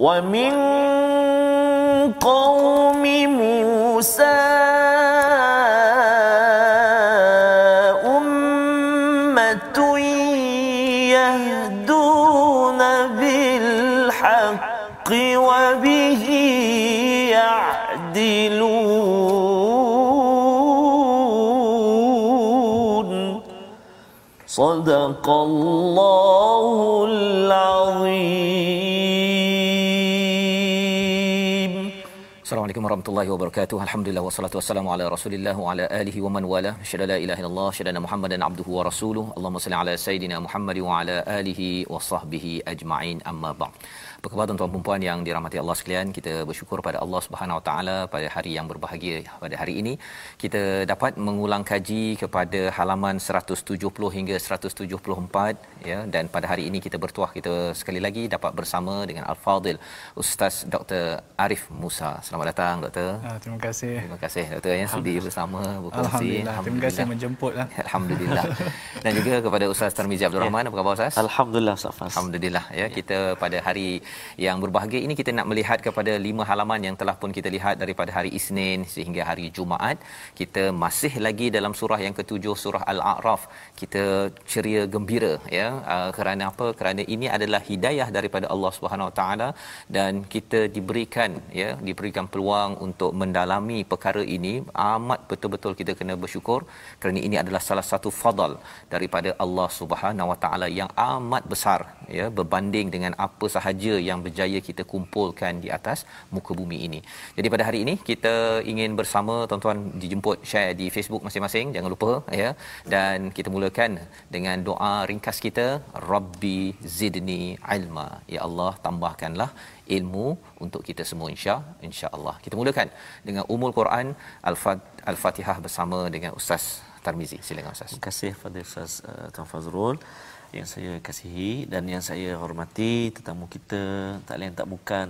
ومن قوم موسى أمة يهدون بالحق وبه يعدلون. صدق الله العظيم. Assalamualaikum warahmatullahi wabarakatuh. Alhamdulillah wassalatu wassalamu ala Rasulillah wa ala alihi wa man wala. Syada la ilaha illallah, syada Muhammadan abduhu wa rasuluh. Allahumma salli ala sayidina Muhammad wa ala alihi wa sahbihi ajma'in. Amma ba'd. Apa khabar tuan-tuan dan puan yang dirahmati Allah sekalian? Kita bersyukur pada Allah Subhanahu Wa Taala pada hari yang berbahagia pada hari ini kita dapat mengulang kaji kepada halaman 170 hingga 174 ya dan pada hari ini kita bertuah kita sekali lagi dapat bersama dengan Al-Fadil Ustaz Dr. Arif Musa. Selamat datang doktor. Ah, terima kasih. Terima kasih doktor yang sudi bersama berkongsi. Alhamdulillah. Terima kasih menjemput lah. Alhamdulillah. Dan juga kepada Ustaz Tarmizi Abdul Rahman. Apa khabar Ustaz? Alhamdulillah Ustaz Fas. Alhamdulillah ya kita pada hari yang berbahagia ini kita nak melihat kepada lima halaman yang telah pun kita lihat daripada hari Isnin sehingga hari Jumaat. Kita masih lagi dalam surah yang ketujuh surah Al-A'raf. Kita ceria gembira ya uh, kerana apa? Kerana ini adalah hidayah daripada Allah Subhanahu Wa Taala dan kita diberikan ya diberikan peluang untuk mendalami perkara ini amat betul-betul kita kena bersyukur kerana ini adalah salah satu fadal daripada Allah Subhanahu Wa Taala yang amat besar ya berbanding dengan apa sahaja yang berjaya kita kumpulkan di atas muka bumi ini. Jadi pada hari ini kita ingin bersama tuan-tuan dijemput share di Facebook masing-masing jangan lupa ya dan kita mulakan dengan doa ringkas kita Rabbi zidni ilma ya Allah tambahkanlah ilmu untuk kita semua insya insya-Allah. Kita mulakan dengan umul Quran Al-Fatihah bersama dengan Ustaz Tarmizi. Silakan Ustaz. Terima kasih Fadil Ustaz uh, Tuan Fazrul yang saya kasihi dan yang saya hormati tetamu kita tak lain tak bukan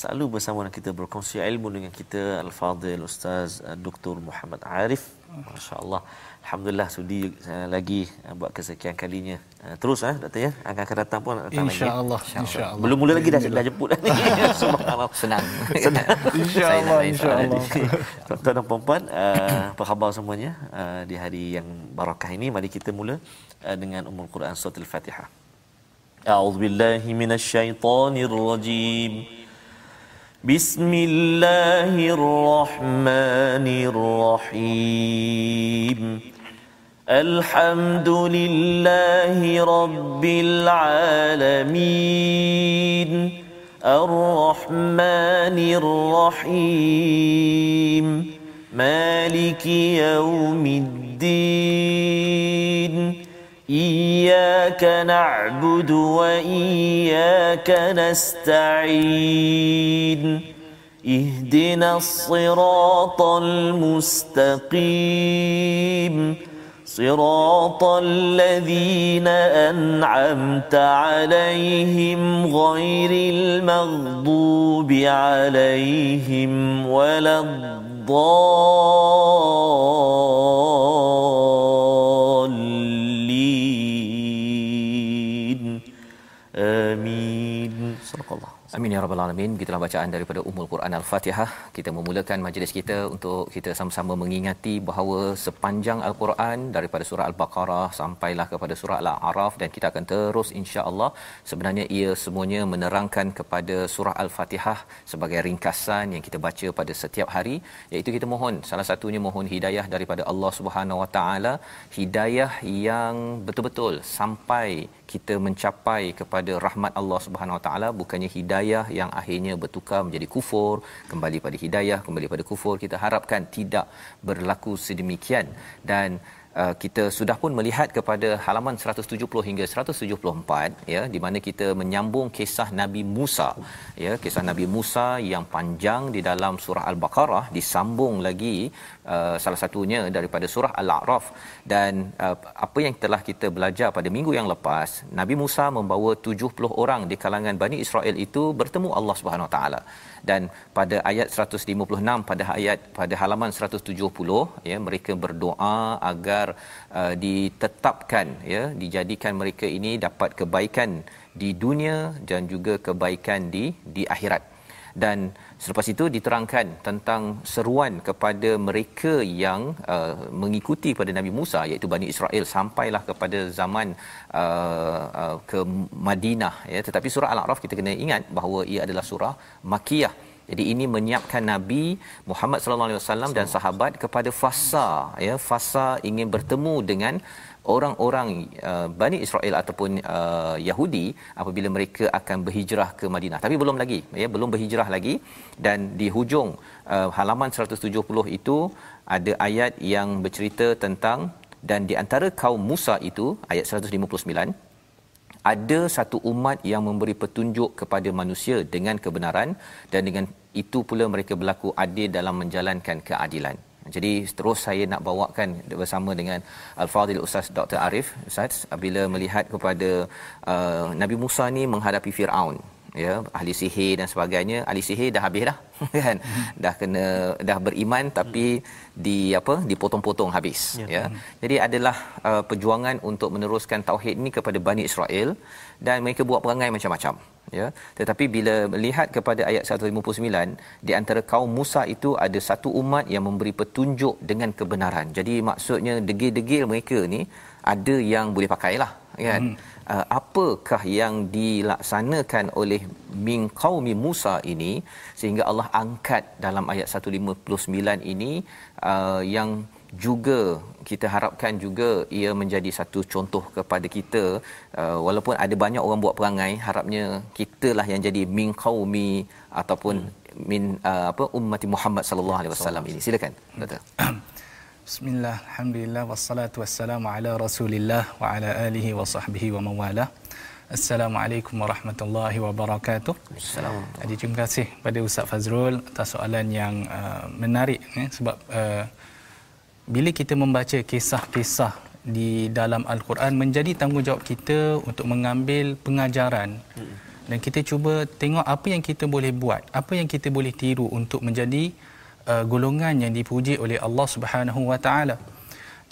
selalu bersama dengan kita berkongsi ilmu dengan kita Al-Fadil Ustaz uh, Dr. Muhammad Arif Masya-Allah Alhamdulillah sudi uh, lagi uh, buat kesekian kalinya. Uh, terus eh doktor ya akan akan datang pun datang InsyaAllah. lagi. InsyaAllah. Belum mula lagi dah dah jemput dah ni. Subhanallah. Senang. InsyaAllah. InsyaAllah. Tuan-tuan dan puan-puan, uh, apa khabar semuanya uh, di hari yang barakah ini? Mari kita mula uh, dengan Ummul Quran Surah Al-Fatihah. A'udzu billahi minasyaitonir rajim. بسم الله الرحمن الرحيم الحمد لله رب العالمين الرحمن الرحيم مالك يوم الدين إياك نعبد وإياك نستعين اهدنا الصراط المستقيم. صراط الذين أنعمت عليهم غير المغضوب عليهم ولا الضالين. آمين. صدق الله. Amin ya rabbal alamin. Gitulah bacaan daripada Ummul Quran Al-Fatihah. Kita memulakan majlis kita untuk kita sama-sama mengingati bahawa sepanjang Al-Quran daripada surah Al-Baqarah sampailah kepada surah Al-A'raf dan kita akan terus insya-Allah sebenarnya ia semuanya menerangkan kepada surah Al-Fatihah sebagai ringkasan yang kita baca pada setiap hari iaitu kita mohon salah satunya mohon hidayah daripada Allah Subhanahu Wa Taala hidayah yang betul-betul sampai kita mencapai kepada rahmat Allah Subhanahu Wa Taala bukannya hidayah yang akhirnya bertukar menjadi kufur kembali pada hidayah kembali pada kufur kita harapkan tidak berlaku sedemikian. Dan uh, kita sudah pun melihat kepada halaman 170 hingga 174 ya di mana kita menyambung kisah Nabi Musa ya kisah Nabi Musa yang panjang di dalam surah al-Baqarah disambung lagi uh, salah satunya daripada surah al-A'raf. Dan uh, apa yang telah kita belajar pada minggu yang lepas Nabi Musa membawa 70 orang di kalangan Bani Israel itu bertemu Allah Subhanahu Wa Taala dan pada ayat 156 pada ayat pada halaman 170 ya mereka berdoa agar uh, ditetapkan ya dijadikan mereka ini dapat kebaikan di dunia dan juga kebaikan di di akhirat. Dan selepas itu diterangkan tentang seruan kepada mereka yang uh, mengikuti pada Nabi Musa iaitu Bani Israel sampailah kepada zaman uh, uh, ke Madinah ya. Tetapi surah Al-A'raf kita kena ingat bahawa ia adalah surah makiyah jadi ini menyiapkan Nabi Muhammad sallallahu alaihi wasallam dan sahabat kepada fasa ya. Fasa ingin bertemu dengan orang-orang uh, Bani Israel ataupun uh, Yahudi apabila mereka akan berhijrah ke Madinah. Tapi belum lagi ya belum berhijrah lagi dan di hujung uh, halaman 170 itu ada ayat yang bercerita tentang dan di antara kaum Musa itu ayat 159 ada satu umat yang memberi petunjuk kepada manusia dengan kebenaran dan dengan itu pula mereka berlaku adil dalam menjalankan keadilan. Jadi terus saya nak bawakan bersama dengan Al-Fadhil Ustaz Dr. Arif Ustaz bila melihat kepada uh, Nabi Musa ni menghadapi Firaun ya ahli sihir dan sebagainya ahli sihir dah habis dah kan dah kena dah beriman tapi di apa dipotong-potong habis ya, ya. jadi adalah uh, perjuangan untuk meneruskan tauhid ini kepada Bani Israel dan mereka buat perangai macam-macam ya. Tetapi bila melihat kepada ayat 159 di antara kaum Musa itu ada satu umat yang memberi petunjuk dengan kebenaran. Jadi maksudnya degil-degil mereka ni ada yang boleh pakailah kan? Hmm. uh, apakah yang dilaksanakan oleh min qaumi Musa ini sehingga Allah angkat dalam ayat 159 ini uh, yang juga kita harapkan juga ia menjadi satu contoh kepada kita uh, walaupun ada banyak orang buat perangai harapnya kitalah yang jadi min qaumi ataupun hmm. min uh, apa ummati Muhammad sallallahu alaihi wasallam ini silakan doktor Bismillah, Alhamdulillah, wassalatu wassalamu ala rasulillah wa ala alihi wa sahbihi wa mawala. Assalamualaikum warahmatullahi wabarakatuh. Assalamualaikum. Jadi terima kasih pada Ustaz Fazrul atas soalan yang uh, menarik eh, sebab uh, bila kita membaca kisah-kisah di dalam Al-Quran menjadi tanggungjawab kita untuk mengambil pengajaran dan kita cuba tengok apa yang kita boleh buat, apa yang kita boleh tiru untuk menjadi uh, golongan yang dipuji oleh Allah Subhanahu wa taala.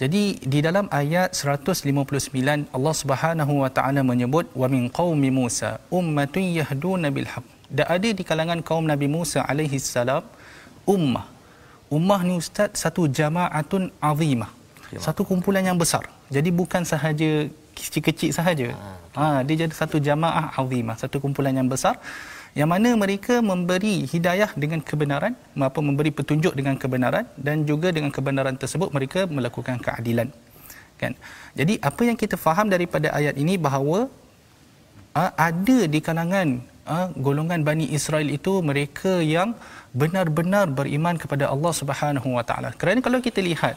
Jadi di dalam ayat 159 Allah Subhanahu wa taala menyebut wa min qaumi Musa ummatun yahduna bil haqq. Ada di kalangan kaum Nabi Musa alaihi salam ummah. Ummah ni ustaz satu jamaatun azimah. Satu kumpulan yang besar. Jadi bukan sahaja kecil-kecil sahaja. Ha, ha dia jadi satu jamaah azimah, satu kumpulan yang besar yang mana mereka memberi hidayah dengan kebenaran apa memberi petunjuk dengan kebenaran dan juga dengan kebenaran tersebut mereka melakukan keadilan kan jadi apa yang kita faham daripada ayat ini bahawa uh, ada di kalangan uh, golongan Bani Israel itu mereka yang benar-benar beriman kepada Allah Subhanahu Wa Taala kerana kalau kita lihat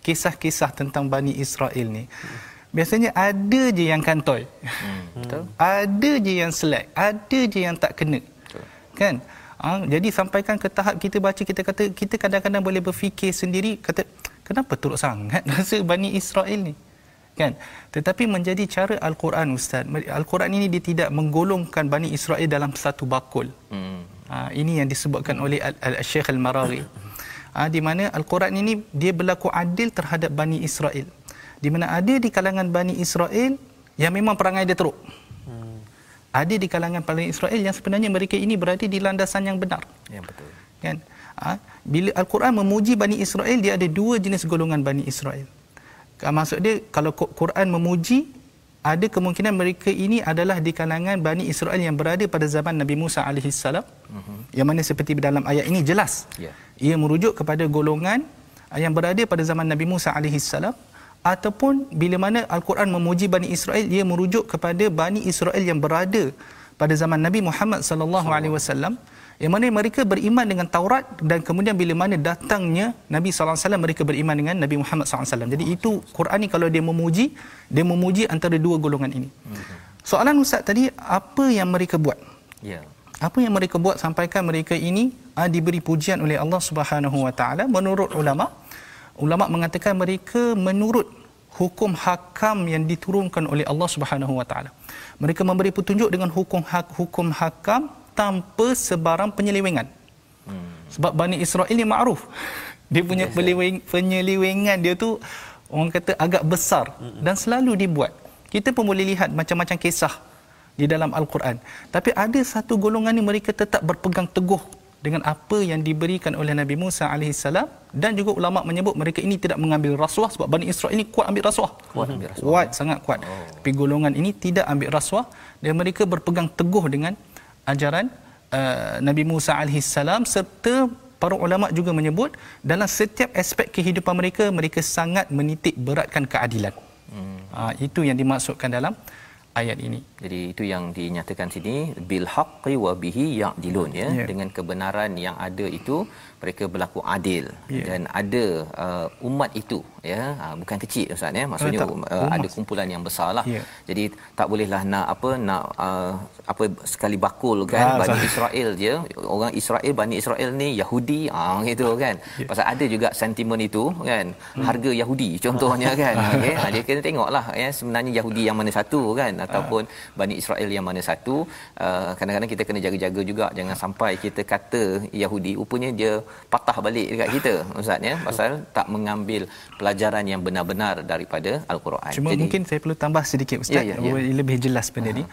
kisah-kisah tentang Bani Israel ni hmm biasanya ada je yang kantoi. Hmm. Betul. ada je yang selek, ada je yang tak kena. Betul. Kan? Ha, jadi sampaikan ke tahap kita baca kita kata kita kadang-kadang boleh berfikir sendiri kata kenapa teruk sangat rasa Bani Israel ni? Kan? Tetapi menjadi cara Al-Quran Ustaz. Al-Quran ini dia tidak menggolongkan Bani Israel dalam satu bakul. Hmm. Ha, ini yang disebutkan oleh Al-Syekh Al-Maraghi. Ha, di mana Al-Quran ini dia berlaku adil terhadap Bani Israel di mana ada di kalangan Bani Israel yang memang perangai dia teruk. Hmm. Ada di kalangan Bani Israel yang sebenarnya mereka ini berada di landasan yang benar. Ya betul. Kan? Ha? Bila Al-Quran memuji Bani Israel, dia ada dua jenis golongan Bani Israel. Maksud dia, kalau Quran memuji, ada kemungkinan mereka ini adalah di kalangan Bani Israel yang berada pada zaman Nabi Musa AS. Uh-huh. Yang mana seperti dalam ayat ini jelas. Yeah. Ia merujuk kepada golongan yang berada pada zaman Nabi Musa AS ataupun bila mana al-Quran memuji Bani Israel ia merujuk kepada Bani Israel yang berada pada zaman Nabi Muhammad sallallahu alaihi wasallam yang mana mereka beriman dengan Taurat dan kemudian bila mana datangnya Nabi SAW mereka beriman dengan Nabi Muhammad SAW jadi itu Quran ni kalau dia memuji dia memuji antara dua golongan ini. Soalan Ustaz tadi apa yang mereka buat? Ya. apa yang mereka buat sampaikan mereka ini uh, diberi pujian oleh Allah Subhanahu Wa Taala? Menurut ulama ulama mengatakan mereka menurut hukum hakam yang diturunkan oleh Allah Subhanahu Wa Taala. Mereka memberi petunjuk dengan hukum hak hukum hakam tanpa sebarang penyelewengan hmm. sebab Bani Israel ni makruf dia punya penyeleweng, penyelewengan dia tu orang kata agak besar hmm. dan selalu dibuat kita pun boleh lihat macam-macam kisah di dalam al-Quran. Tapi ada satu golongan ni mereka tetap berpegang teguh dengan apa yang diberikan oleh Nabi Musa alaihissalam dan juga ulama menyebut mereka ini tidak mengambil rasuah sebab Bani Israel ini kuat ambil rasuah. Kuat ambil rasuah. Kuat sangat kuat. Oh. Tapi golongan ini tidak ambil rasuah dan mereka berpegang teguh dengan ajaran uh, Nabi Musa alaihissalam serta para ulama juga menyebut dalam setiap aspek kehidupan mereka mereka sangat menitik beratkan keadilan. Hmm. Uh, itu yang dimaksudkan dalam ayat ini. Jadi itu yang dinyatakan sini bil haqqi wa bihi ya'dilun ya yeah. dengan kebenaran yang ada itu mereka berlaku adil. Yeah. dan ada uh, umat itu ya uh, bukan kecil ustaz ya. Maksudnya uh, uh, ada kumpulan yang besarlah. Yeah. jadi tak bolehlah nak apa nak uh, apa sekali bakul kan ah, Bani Israel je. Orang Israel Bani Israel ni Yahudi ah gitu kan. Yeah. pasal ada juga sentimen itu kan. Hmm. harga Yahudi contohnya kan. Okey ha, dia kena tengoklah ya sebenarnya Yahudi yang mana satu kan ataupun Bani Israel yang mana satu. Uh, kadang-kadang kita kena jaga-jaga juga. Jangan sampai kita kata Yahudi rupanya dia patah balik dekat kita ustaz ya pasal tak mengambil pelajaran yang benar-benar daripada al-Quran. Cuma Jadi, mungkin saya perlu tambah sedikit ustaz ya, ya, ya. lebih jelas benda ni.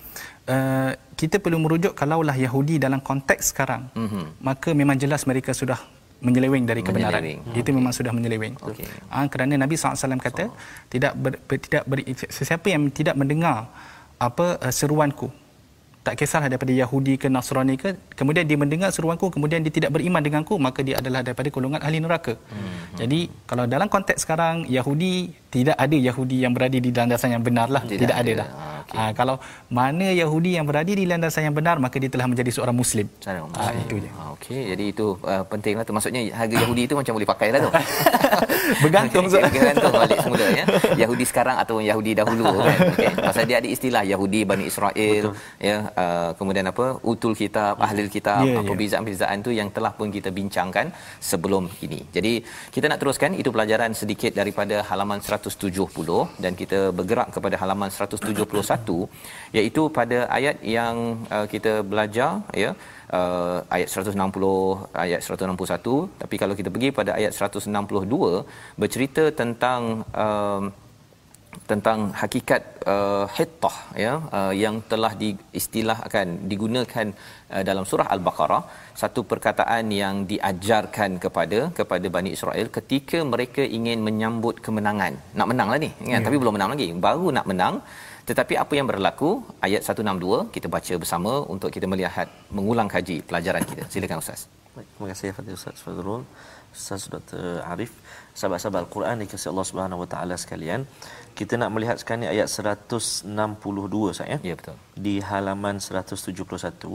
Uh, kita perlu merujuk kalaulah Yahudi dalam konteks sekarang uh-huh. maka memang jelas mereka sudah menyeleweng dari kebenaran. Menyeleweng. Itu okay. memang sudah menyeleweng. Okay. Uh, kerana Nabi SAW kata so. tidak ber, tidak ber, sesiapa yang tidak mendengar apa uh, seruanku tak kisahlah daripada Yahudi ke Nasrani ke kemudian dia mendengar seruanku kemudian dia tidak beriman denganku maka dia adalah daripada golongan ahli neraka. Hmm. Jadi kalau dalam konteks sekarang Yahudi tidak ada Yahudi yang berada di landasan yang benar lah tidak, tidak ada, ada lah. Ah, okay. ha, kalau mana Yahudi yang berada di landasan yang benar maka dia telah menjadi seorang Muslim. Ha, itu je. Ha, Okey jadi itu uh, pentinglah tu maksudnya harga Yahudi itu macam boleh pakai lah tu. Bergantung okay, bergantung balik semula ya. Yahudi sekarang atau Yahudi dahulu kan. Okay. Pasal dia ada istilah Yahudi Bani Israel Betul. ya uh, kemudian apa utul kitab ahli kitab yeah, apa yeah. perbezaan-perbezaan tu yang telah pun kita bincangkan sebelum ini. Jadi kita nak teruskan itu pelajaran sedikit daripada halaman 170 dan kita bergerak kepada halaman 171 iaitu pada ayat yang uh, kita belajar ya uh, ayat 160 ayat 161 tapi kalau kita pergi pada ayat 162 bercerita tentang uh, tentang hakikat uh, hittah ya uh, yang telah diistilahkan digunakan uh, dalam surah al-baqarah. Satu perkataan yang diajarkan kepada kepada Bani Israel ketika mereka ingin menyambut kemenangan. Nak menanglah ni kan ya. tapi belum menang lagi. Baru nak menang tetapi apa yang berlaku ayat 162 kita baca bersama untuk kita melihat mengulang kaji pelajaran kita silakan ustaz Baik, terima kasih Fadil Ustaz Fadrul Ustaz Dr. Arif sahabat-sahabat Al-Quran dikasihi Allah Subhanahu Wa Taala sekalian kita nak melihat sekarang ni ayat 162 saya ya? ya betul di halaman 171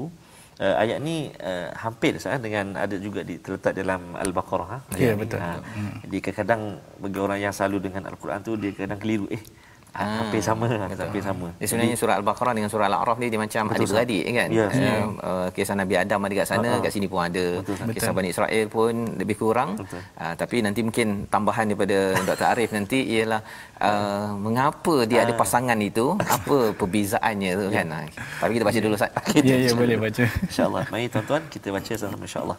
uh, ayat ni uh, hampir sah dengan ada juga di, terletak dalam al-baqarah ha ya betul, ha. betul. Hmm. jadi kadang-kadang bagi orang yang selalu dengan al-Quran tu dia kadang keliru eh Ah, hampir sama lah, hampir sama. Jadi, sebenarnya surah Al-Baqarah dengan surah Al-A'raf ni dia macam betul, adik-beradik kan. Ya, uh, uh, kisah Nabi Adam ada kat sana, uh, kat sini pun ada. Betul, kisah Bani Israel pun lebih kurang. Uh, tapi nanti mungkin tambahan daripada Dr. Arif nanti ialah uh, mengapa dia uh, ada pasangan itu, apa perbezaannya tu kan. Uh, tapi kita baca dulu Ustaz. Ya, ya boleh baca. Insya-Allah. Mari tuan-tuan kita baca sama insya-Allah.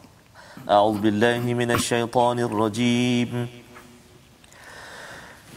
A'udzubillahi minasyaitonirrajim. rajim.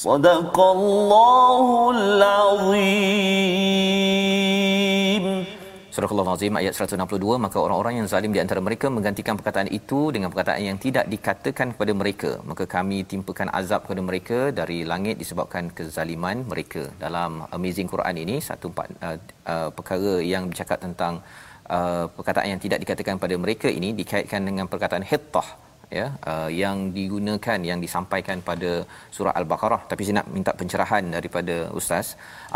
صدق الله العظيم Surah Al-Azim ayat 162 maka orang-orang yang zalim di antara mereka menggantikan perkataan itu dengan perkataan yang tidak dikatakan kepada mereka maka kami timpakan azab kepada mereka dari langit disebabkan kezaliman mereka dalam amazing Quran ini satu empat uh, uh, perkara yang bercakap tentang uh, perkataan yang tidak dikatakan pada mereka ini dikaitkan dengan perkataan hittah ya uh, yang digunakan yang disampaikan pada surah al-baqarah. Tapi saya nak minta pencerahan daripada ustaz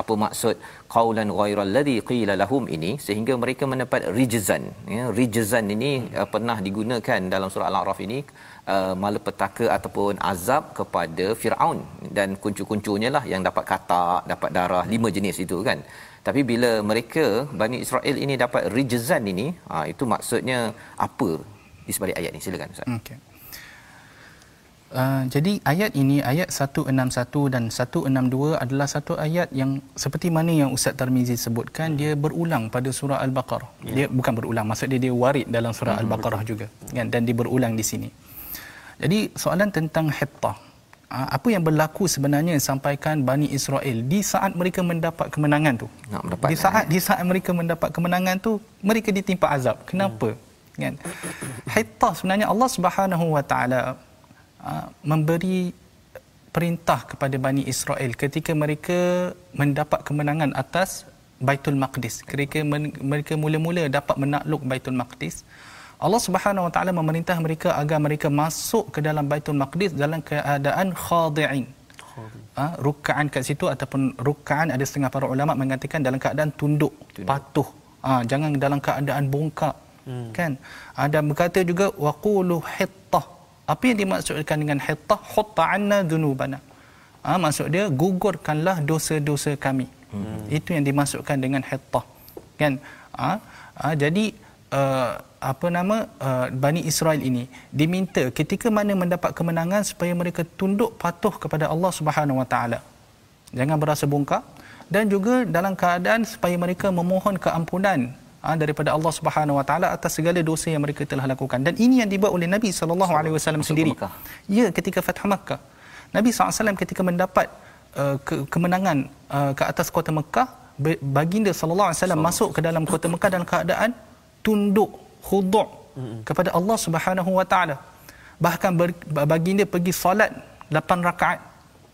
apa maksud qaulan ghairal ladzi qila lahum ini? Sehingga mereka mendapat rijzan ya rijzan ini uh, pernah digunakan dalam surah al-a'raf ini uh, malapetaka ataupun azab kepada Firaun. Dan kuncu-kuncunya lah yang dapat katak dapat darah lima jenis itu kan. Tapi bila mereka Bani Israel ini dapat rijzan ini ha, itu maksudnya apa di sebalik ayat ini silakan ustaz Okey. Uh, jadi ayat ini ayat 161 dan 162 adalah satu ayat yang seperti mana yang Ustaz Tarmizi sebutkan dia berulang pada surah Al-Baqarah. Ya. Dia bukan berulang maksud dia dia warid dalam surah hmm, Al-Baqarah juga kan dan dia berulang di sini. Jadi soalan tentang hittah uh, apa yang berlaku sebenarnya sampaikan Bani Israel di saat mereka mendapat kemenangan tu. Nak mendapat di saat di saat mereka mendapat kemenangan tu mereka ditimpa azab. Kenapa? Hmm kan? Hittah sebenarnya Allah Subhanahu wa taala uh, memberi perintah kepada Bani Israel ketika mereka mendapat kemenangan atas Baitul Maqdis. Ketika mereka mula-mula dapat menakluk Baitul Maqdis Allah Subhanahu wa taala memerintah mereka agar mereka masuk ke dalam Baitul Maqdis dalam keadaan khadi'in. Ha, rukaan kat situ ataupun rukaan ada setengah para ulama mengatakan dalam keadaan tunduk, tunduk. patuh. Ha, jangan dalam keadaan bongkak hmm. kan? Ada berkata juga waqulu hittah. Apa yang dimaksudkan dengan hittah? Hutta anna dzunubana ha, maksud dia gugurkanlah dosa-dosa kami. Hmm. itu yang dimaksudkan dengan hittah. Kan? Ha, ha, jadi uh, apa nama uh, Bani Israel ini diminta ketika mana mendapat kemenangan supaya mereka tunduk patuh kepada Allah Subhanahu Wa Taala. Jangan berasa bongkak. Dan juga dalam keadaan supaya mereka memohon keampunan ha, daripada Allah Subhanahu Wa Taala atas segala dosa yang mereka telah lakukan dan ini yang dibuat oleh Nabi sallallahu alaihi wasallam sendiri. Ya ketika Fath Makkah. Nabi SAW ketika mendapat uh, ke- kemenangan uh, ke atas kota Mekah baginda sallallahu alaihi wasallam masuk ke dalam kota Mekah dalam keadaan tunduk khuduk kepada Allah Subhanahu Wa Taala. Bahkan baginda pergi solat 8 rakaat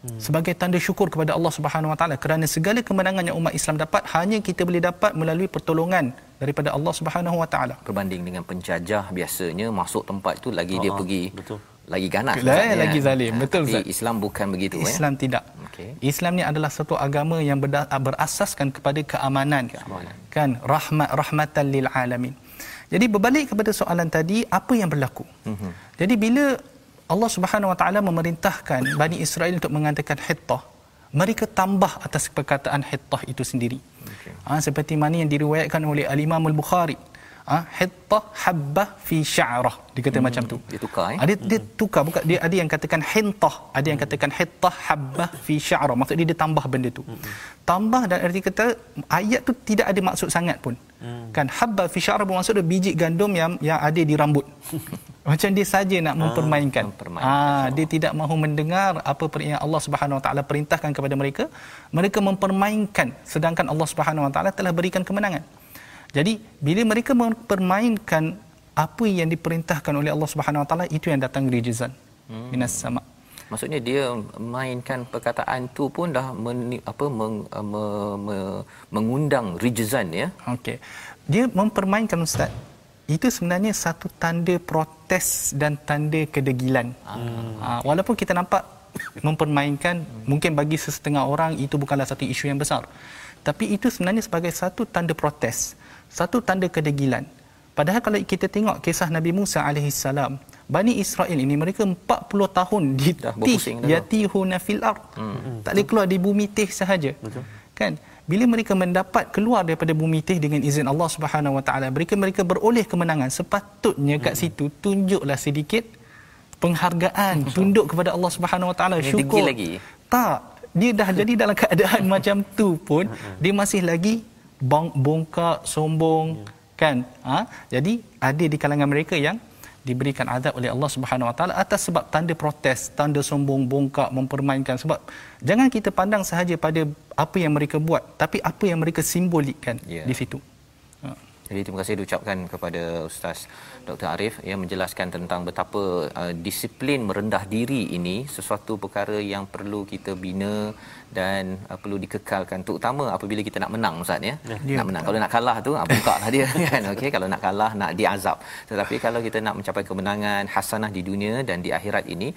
Hmm. sebagai tanda syukur kepada Allah Subhanahu Wa Taala kerana segala kemenangan yang umat Islam dapat hanya kita boleh dapat melalui pertolongan daripada Allah Subhanahu Wa Taala. Berbanding dengan penjajah biasanya masuk tempat itu lagi oh, dia pergi betul. lagi ganas lah, lagi zalim betul Tapi Islam bukan begitu Islam ya. Tidak. Okay. Islam ni adalah satu agama yang berasaskan kepada keamanan. keamanan. Kan rahmat rahmatan lil alamin. Jadi berbalik kepada soalan tadi apa yang berlaku? Mm-hmm. Jadi bila Allah Subhanahu Wa Taala memerintahkan Bani Israel untuk mengatakan hittah mereka tambah atas perkataan hittah itu sendiri. Okay. ha, seperti mana yang diriwayatkan oleh Al-Imam Al-Bukhari. Ha, hittah habbah fi sya'rah dia kata hmm, macam tu. dia tukar eh? dia, dia tukar. Bukan dia ada yang katakan hintah ada yang katakan hittah habbah fi sya'rah maksud dia dia tambah benda tu. Hmm. tambah dan arti kata ayat tu tidak ada maksud sangat pun. Hmm. kan habbah fi sya'rah bermaksud dia biji gandum yang yang ada di rambut macam dia saja nak ah, mempermainkan. Ah, dia tidak mahu mendengar apa yang Allah Subhanahu Wa Taala perintahkan kepada mereka. Mereka mempermainkan sedangkan Allah Subhanahu Wa Taala telah berikan kemenangan. Jadi bila mereka mempermainkan apa yang diperintahkan oleh Allah Subhanahu Wa Taala itu yang datang rijzan hmm. minas sama. Maksudnya dia mainkan perkataan tu pun dah men, apa meng, me, me, mengundang rijzan ya. Okey. Dia mempermainkan ustaz itu sebenarnya satu tanda protes dan tanda kedegilan. Hmm. Ha, walaupun kita nampak mempermainkan mungkin bagi sesetengah orang itu bukanlah satu isu yang besar. Tapi itu sebenarnya sebagai satu tanda protes, satu tanda kedegilan. Padahal kalau kita tengok kisah Nabi Musa alaihissalam, Bani Israel ini mereka 40 tahun ditih yatihuna fil ard. Hmm. Tak boleh keluar di bumi teh sahaja. Betul. Kan? Bila mereka mendapat keluar daripada bumi teh dengan izin Allah Subhanahu Wa Taala mereka mereka beroleh kemenangan sepatutnya kat hmm. situ tunjuklah sedikit penghargaan tunduk kepada Allah Subhanahu Wa Taala syukur lagi tak dia dah jadi dalam keadaan macam tu pun hmm. dia masih lagi bongkak sombong hmm. kan ha? jadi ada di kalangan mereka yang diberikan azab oleh Allah Subhanahu Wa Taala atas sebab tanda protes, tanda sombong, bongkak, mempermainkan sebab jangan kita pandang sahaja pada apa yang mereka buat, tapi apa yang mereka simbolikkan yeah. di situ. Ha. Jadi terima kasih diucapkan kepada Ustaz Dr. Arif yang menjelaskan tentang betapa uh, disiplin merendah diri ini sesuatu perkara yang perlu kita bina dan uh, perlu dikekalkan terutama apabila kita nak menang Ustaz ya. ya. Nak menang. Kalau nak kalah tu ah buka lah dia kan. Okey kalau nak kalah nak diazab. Tetapi kalau kita nak mencapai kemenangan hasanah di dunia dan di akhirat ini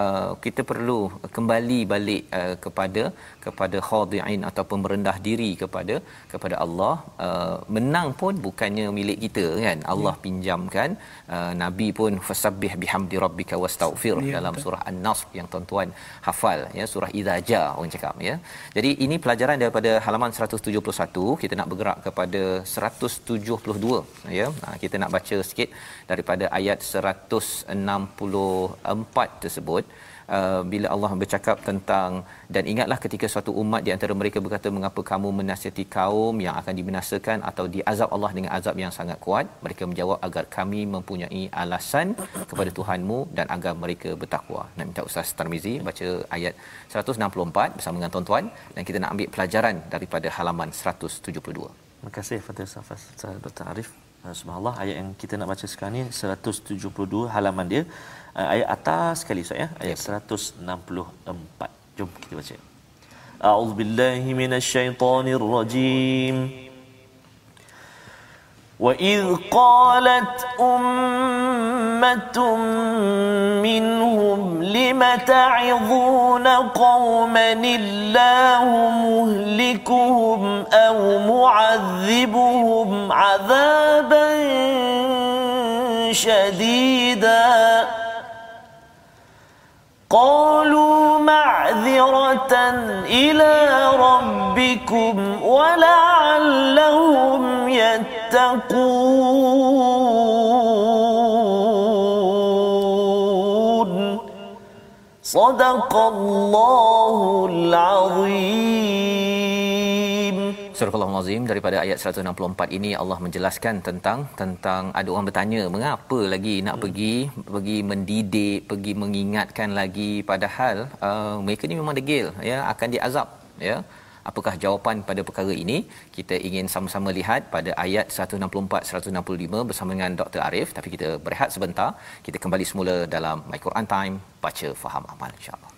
uh, kita perlu kembali balik uh, kepada kepada khadi'in ataupun merendah diri kepada kepada Allah. Uh, menang pun bukannya milik kita kan. Allah ya. pinjamkan uh, nabi pun fasabbih bihamdi rabbika wastaghfir ya, dalam betul. surah An-Nasr yang tuan-tuan hafal ya surah Idza Ja orang cakap ya. Jadi ini pelajaran daripada halaman 171 kita nak bergerak kepada 172 ya. Ha, kita nak baca sikit daripada ayat 164 tersebut. Uh, bila Allah bercakap tentang dan ingatlah ketika suatu umat di antara mereka berkata mengapa kamu menasihati kaum yang akan dibinasakan atau diazab Allah dengan azab yang sangat kuat? Mereka menjawab agar kami mempunyai alasan kepada Tuhanmu dan agar mereka bertakwa. Nak minta Ustaz Tarmizi baca ayat 164 bersama dengan tuan-tuan dan kita nak ambil pelajaran daripada halaman 172 Terima kasih Fatih Safas Dr. Arif. Subhanallah ayat yang kita nak baca sekarang ni 172 halaman dia ayat atas sekali Ustaz ya ayat ya. 164 jom kita baca A'udzu billahi minasyaitonir rajim وإذ قالت أمة منهم لم تعظون قوما الله مهلكهم أو معذبهم عذابا شديدا قالوا معذرة إلى ربكم ولعلهم يتقون. صدق الله العظيم. Surah Al-Azim daripada ayat 164 ini Allah menjelaskan tentang tentang ada orang bertanya mengapa lagi nak hmm. pergi pergi mendidik pergi mengingatkan lagi? Padahal uh, mereka ni memang degil ya akan diazab ya. Apakah jawapan pada perkara ini? Kita ingin sama-sama lihat pada ayat 164 165 bersama dengan Dr Arif. Tapi kita berehat sebentar. Kita kembali semula dalam My Quran Time baca faham amal insyaallah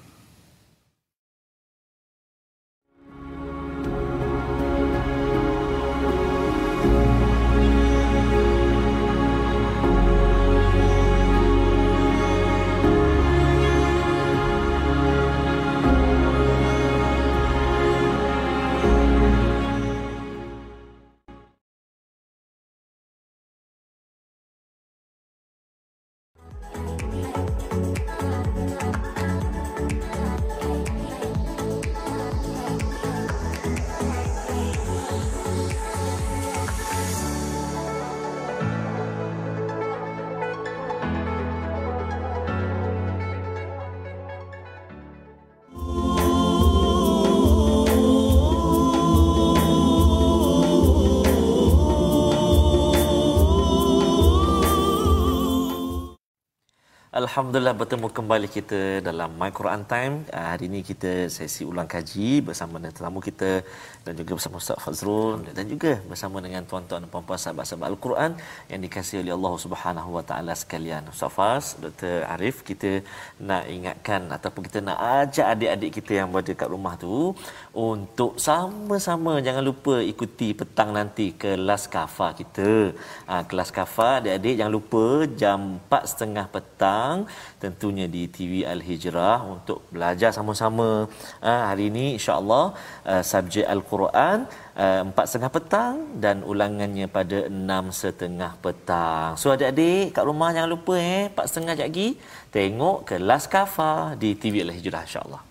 Alhamdulillah bertemu kembali kita dalam My Quran Time. Uh, hari ini kita sesi ulang kaji bersama dengan tetamu kita dan juga bersama Ustaz Fazrul dan juga bersama dengan tuan-tuan dan puan-puan sahabat-sahabat Al-Quran yang dikasihi oleh Allah Subhanahu Wa Taala sekalian. Ustaz Faz, Dr. Arif, kita nak ingatkan ataupun kita nak ajak adik-adik kita yang berada kat rumah tu untuk sama-sama jangan lupa ikuti petang nanti kelas kafa kita. Uh, kelas kafa adik-adik jangan lupa jam 4.30 petang tentunya di TV Al-Hijrah untuk belajar sama-sama. Uh, hari ini insya-Allah uh, subjek Al-Quran empat setengah petang dan ulangannya pada enam setengah petang. So adik-adik kat rumah jangan lupa eh empat setengah lagi tengok kelas kafa di TV Al-Hijrah insya-Allah.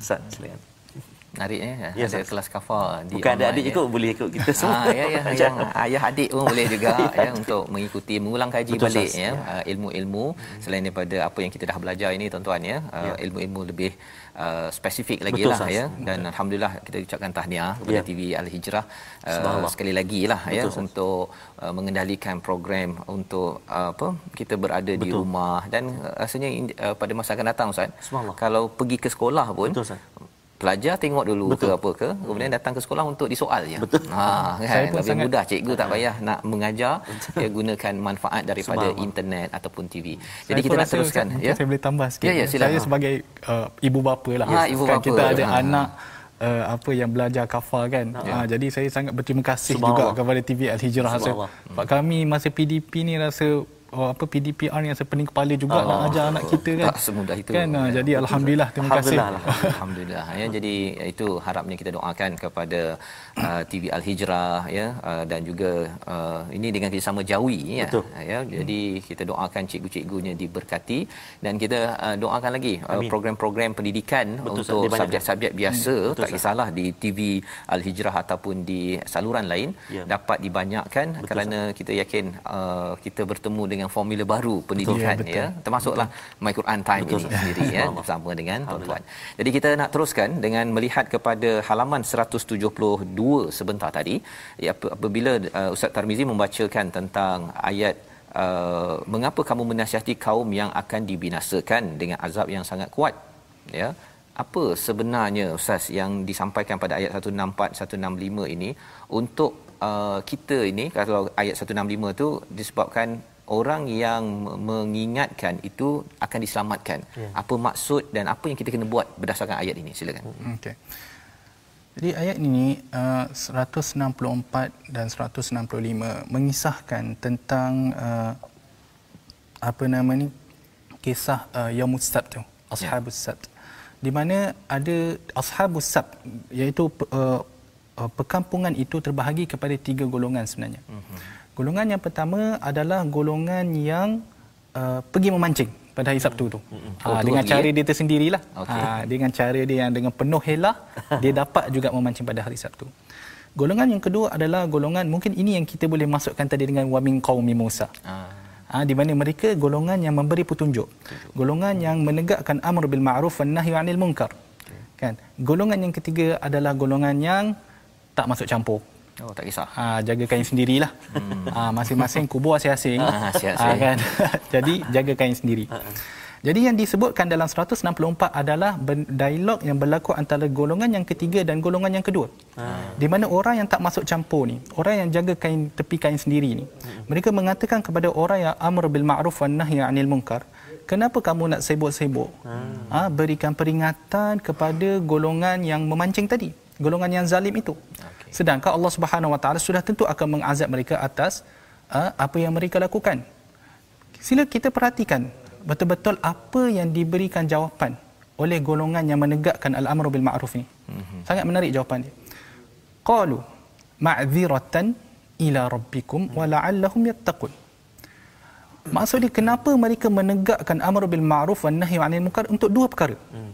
Ustaz silakan menarik eh? Ya, ada kelas kafa di bukan ada adik ya. ikut boleh ikut kita semua? Ha, ya ya yang ayah adik pun boleh juga ya. untuk mengikuti mengulang kaji Betul balik ya, ya. Uh, ilmu-ilmu. Hmm. selain daripada apa yang kita dah belajar ini tuan-tuan ya, uh, ya. ilmu-ilmu lebih uh, spesifik lagi Betul, lah sas. ya. Dan ya. alhamdulillah kita ucapkan tahniah kepada ya. TV Al Hijrah uh, sekali lagi lah ya Betul, untuk uh, mengendalikan program untuk uh, apa kita berada Betul. di rumah. Dan uh, rasanya uh, pada masa akan datang ustaz kalau pergi ke sekolah pun Betul, pelajar tengok dulu Betul. ke apa ke kemudian datang ke sekolah untuk disoal je Betul. ha kan Saya lebih sangat... mudah cikgu tak payah nak mengajar dia gunakan manfaat daripada Semang. internet ataupun TV jadi saya kita nak teruskan saya, ya saya boleh tambah sikit ya, ya, saya sebagai uh, ibu bapa lah ha, ibu kan bapa. kita ada ha. anak uh, apa yang belajar kafar kan. Ya. Uh, jadi saya sangat berterima kasih juga kepada TV Al Hijrah rasa. Sebab kami masa PDP ni rasa oh, apa PDPR yang sepening kepala juga Allah. nak ajar anak kita kan. Tak semudah itu. Kan ya. jadi alhamdulillah terima alhamdulillah, kasih. Alhamdulillah. ya jadi itu harapnya kita doakan kepada uh, TV Al Hijrah ya uh, dan juga uh, ini dengan kerjasama Jawi ya. Betul. ya. Jadi kita doakan cikgu-cikgunya diberkati dan kita uh, doakan lagi uh, program-program pendidikan Betul, untuk subjek-subjek biasa hmm. Betul, tak kisahlah di TV Al Hijrah ataupun di saluran lain ya. dapat dibanyakkan Betul, kerana sah. kita yakin uh, kita bertemu dengan dengan formula baru pendidikan betul, ya, betul. termasuklah betul. My Quran Time betul. ini sendiri ya bersama dengan tuan-tuan. Jadi kita nak teruskan dengan melihat kepada halaman 172 sebentar tadi ya apabila uh, Ustaz Tarmizi membacakan tentang ayat uh, mengapa kamu menasihati kaum yang akan dibinasakan dengan azab yang sangat kuat ya apa sebenarnya ustaz yang disampaikan pada ayat 164 165 ini untuk uh, kita ini kalau ayat 165 tu disebabkan orang yang mengingatkan itu akan diselamatkan. Ya. Apa maksud dan apa yang kita kena buat berdasarkan ayat ini? Silakan. Okey. Jadi ayat ini uh, 164 dan 165 mengisahkan tentang uh, apa nama ni kisah uh, Yaumus Sabt tu, Ashabus ya. Sabt. Di mana ada Ashabus Sabt iaitu uh, uh, perkampungan itu terbahagi kepada tiga golongan sebenarnya. Uh-huh. Golongan yang pertama adalah golongan yang uh, pergi memancing pada hari Sabtu tu. Hmm. Ha, dengan cara dia tersendirilah. Okay. Ha, dengan cara dia yang dengan penuh helah, dia dapat juga memancing pada hari Sabtu. Golongan yang kedua adalah golongan mungkin ini yang kita boleh masukkan tadi dengan wamin qaumi Musa. Ah. Ha, di mana mereka golongan yang memberi petunjuk. Golongan yang menegakkan amr bil ma'ruf wan nahy 'anil munkar. Kan? Golongan yang ketiga adalah golongan yang tak masuk campur. Oh, tak kisah. Ha, jaga kain sendirilah. Hmm. Ha, masing-masing kubur asing-asing. Ha, ha, kan? Jadi, jaga kain sendiri. Ha, ha. Jadi yang disebutkan dalam 164 adalah dialog yang berlaku antara golongan yang ketiga dan golongan yang kedua. Ha. Di mana orang yang tak masuk campur ni, orang yang jaga kain tepi kain sendiri ni, hmm. mereka mengatakan kepada orang yang amr bil ma'ruf wan nahy 'anil munkar, kenapa kamu nak sibuk-sibuk? Ha. ha berikan peringatan kepada golongan yang memancing tadi, golongan yang zalim itu. Ha. Sedangkan Allah Subhanahu Wa Taala sudah tentu akan mengazab mereka atas uh, apa yang mereka lakukan. Sila kita perhatikan betul-betul apa yang diberikan jawapan oleh golongan yang menegakkan al-amru bil ma'ruf ni. Mm-hmm. Sangat menarik jawapan dia. Qalu ma'dziratan ila rabbikum wa la'allahum yattaqun. Maksudnya kenapa mereka menegakkan amru bil ma'ruf wan nahy 'anil munkar untuk dua perkara. Mm.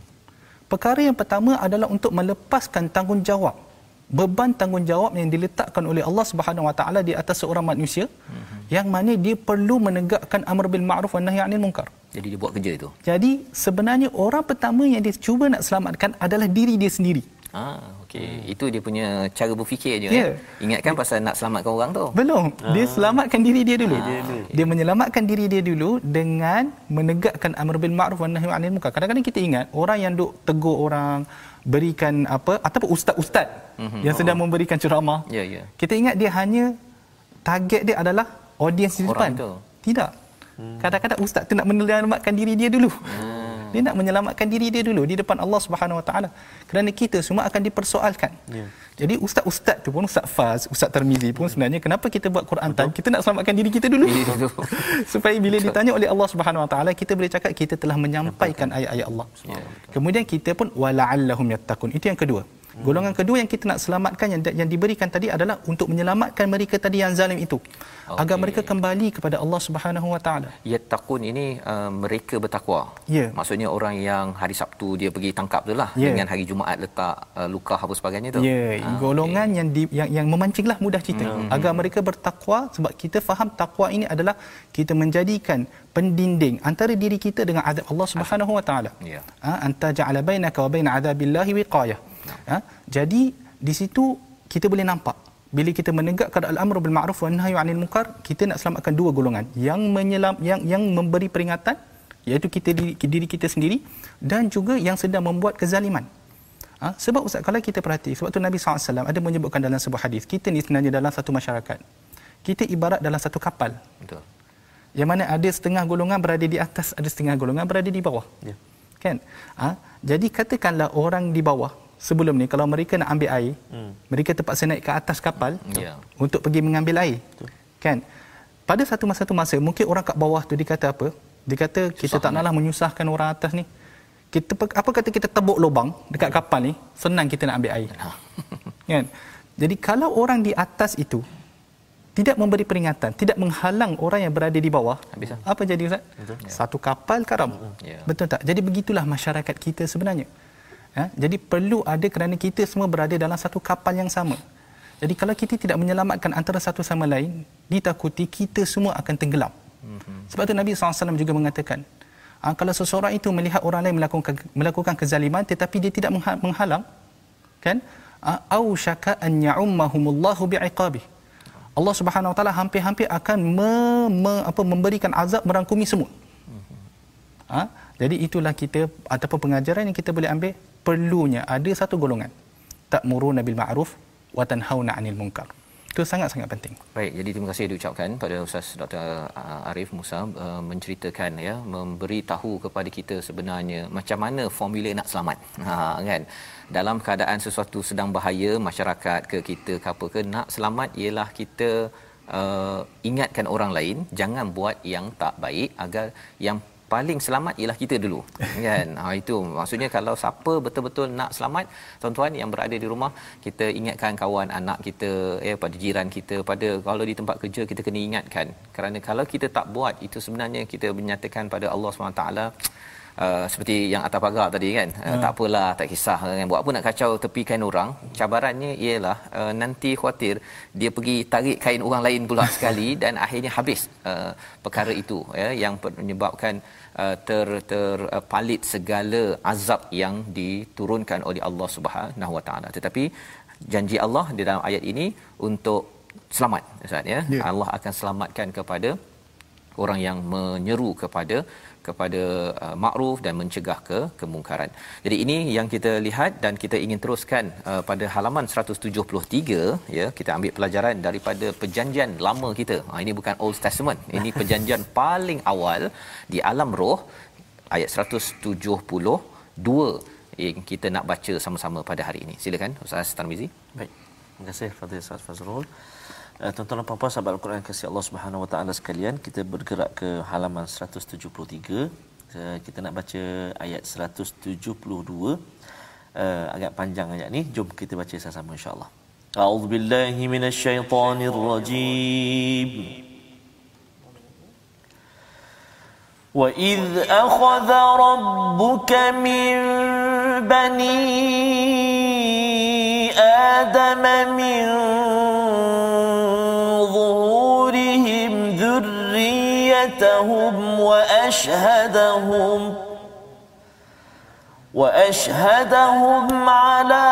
Perkara yang pertama adalah untuk melepaskan tanggungjawab beban tanggungjawab yang diletakkan oleh Allah Subhanahu Wa Taala di atas seorang manusia mm-hmm. yang mana dia perlu menegakkan amr bil ma'ruf wa nahy 'anil munkar. Jadi dia buat kerja itu. Jadi sebenarnya orang pertama yang dia cuba nak selamatkan adalah diri dia sendiri. Ah, okey. Hmm. Itu dia punya cara berfikir je yeah. eh. Ingatkan pasal nak selamatkan orang tu. Belum. Dia ah. selamatkan diri dia dulu. Ah, okay. Dia menyelamatkan diri dia dulu dengan menegakkan amr bil ma'ruf wa nahy 'anil munkar. Kadang-kadang kita ingat orang yang duk tegur orang berikan apa ataupun ustaz-ustaz mm-hmm. yang sedang oh. memberikan ceramah. Ya yeah, ya. Yeah. Kita ingat dia hanya target dia adalah audiens di depan. Itu. Tidak. Hmm. Kadang-kadang ustaz tu nak menyelamatkan diri dia dulu. Hmm. Dia nak menyelamatkan diri dia dulu di depan Allah Subhanahu Wa Taala. Kerana kita semua akan dipersoalkan. Yeah. Jadi ustaz-ustaz tu pun ustaz Faz, ustaz Termizi pun sebenarnya kenapa kita buat Quran time? Kita nak selamatkan diri kita dulu. Supaya bila ditanya oleh Allah Subhanahu Wa Taala kita boleh cakap kita telah menyampaikan ayat-ayat Allah. Yeah. Kemudian kita pun wala'allahum yattaqun. Itu yang kedua. Golongan kedua yang kita nak selamatkan yang yang diberikan tadi adalah untuk menyelamatkan mereka tadi yang zalim itu. Okay. Agar mereka kembali kepada Allah Subhanahu Wa Taala. Yattaqun ini uh, mereka bertakwa. Yeah. Maksudnya orang yang hari Sabtu dia pergi tangkap tu lah yeah. dengan hari Jumaat letak uh, luka apa sebagainya tu. Ya, yeah. ha, golongan okay. yang di, yang yang memancinglah mudah cerita. Mm-hmm. Agar mereka bertakwa sebab kita faham takwa ini adalah kita menjadikan pendinding antara diri kita dengan adab Allah Subhanahu Wa Taala. Ya. Ha, anta ja'ala bainaka wa bain adabillahi wiqayah. Ha? Jadi di situ kita boleh nampak bila kita menegakkan al-amru bil ma'ruf wa nahyu 'anil munkar kita nak selamatkan dua golongan yang menyelam yang yang memberi peringatan iaitu kita diri, diri kita sendiri dan juga yang sedang membuat kezaliman. Ha? Sebab Ustaz, kalau kita perhati, sebab tu Nabi SAW ada menyebutkan dalam sebuah hadis, kita ni sebenarnya dalam satu masyarakat. Kita ibarat dalam satu kapal. Betul. Yang mana ada setengah golongan berada di atas, ada setengah golongan berada di bawah. Ya. Kan? Ha? Jadi katakanlah orang di bawah, sebelum ni kalau mereka nak ambil air, hmm. mereka terpaksa naik ke atas kapal Ya. untuk pergi mengambil air. Kan? Pada satu masa satu masa mungkin orang kat bawah tu dia kata apa? Dia kata kita tak naklah menyusahkan orang atas ni. Kita apa kata kita tebuk lubang dekat kapal ni, senang kita nak ambil air. kan? Jadi kalau orang di atas itu tidak memberi peringatan, tidak menghalang orang yang berada di bawah, Habis lah. apa jadi Ustaz? Satu kapal karam. Ya. Betul tak? Jadi begitulah masyarakat kita sebenarnya. Ha? Jadi perlu ada kerana kita semua berada dalam satu kapal yang sama. Jadi kalau kita tidak menyelamatkan antara satu sama lain, ditakuti kita semua akan tenggelam. Mm-hmm. Sebab tu Nabi SAW juga mengatakan, ha, kalau seseorang itu melihat orang lain melakukan melakukan kezaliman tetapi dia tidak mengha- menghalang, kan? Au syaka an ya'ummahumullahu bi'iqabih. Allah Subhanahu Wa Taala hampir-hampir akan me, me, apa, memberikan azab merangkumi semua. Ha? Jadi itulah kita ataupun pengajaran yang kita boleh ambil perlunya ada satu golongan ta'muruna bil ma'ruf wa tanhauna 'anil munkar. Itu sangat-sangat penting. Baik, jadi terima kasih diucapkan pada Ustaz Dr. Arif Musa uh, menceritakan ya, memberi tahu kepada kita sebenarnya macam mana formula nak selamat. Ha kan. Dalam keadaan sesuatu sedang bahaya masyarakat ke kita ke apa ke nak selamat ialah kita uh, ingatkan orang lain jangan buat yang tak baik agar yang paling selamat ialah kita dulu kan? Ha itu. Maksudnya kalau siapa betul-betul nak selamat tuan-tuan yang berada di rumah kita ingatkan kawan anak kita ya pada jiran kita pada kalau di tempat kerja kita kena ingatkan. Kerana kalau kita tak buat itu sebenarnya kita menyatakan pada Allah SWT Uh, seperti yang atas pagar tadi kan? Uh, tak apalah tak kisah. Kan buat apa nak kacau tepikan orang. Cabarannya ialah uh, nanti khuatir dia pergi tarik kain orang lain pula sekali dan akhirnya habis uh, perkara itu ya. Yang menyebabkan uh, ter terpalit uh, segala azab yang diturunkan oleh Allah Subhanahu Wa Taala. Tetapi janji Allah di dalam ayat ini untuk selamat Ustaz ya. Ya. Allah akan selamatkan kepada orang yang menyeru kepada kepada uh, makruf dan mencegah ke kemungkaran. Jadi ini yang kita lihat dan kita ingin teruskan uh, pada halaman 173 ya kita ambil pelajaran daripada perjanjian lama kita. Ha, ini bukan Old Testament. Ini perjanjian paling awal di alam roh ayat 172 yang kita nak baca sama-sama pada hari ini. Silakan Ustaz Tarmizi. Baik. Terima kasih Fadil Ustaz Fazrul. Uh, tuan-tuan dan puan-puan sahabat Al-Quran kasih Allah Subhanahu Wa Taala sekalian, kita bergerak ke halaman 173. Uh, kita nak baca ayat 172. Uh, agak panjang ayat ni. Jom kita baca sama-sama insya-Allah. A'udzu billahi minasyaitonir rajim. وإذ أخذ ربك من بني آدم من ذريتهم وأشهدهم وأشهدهم على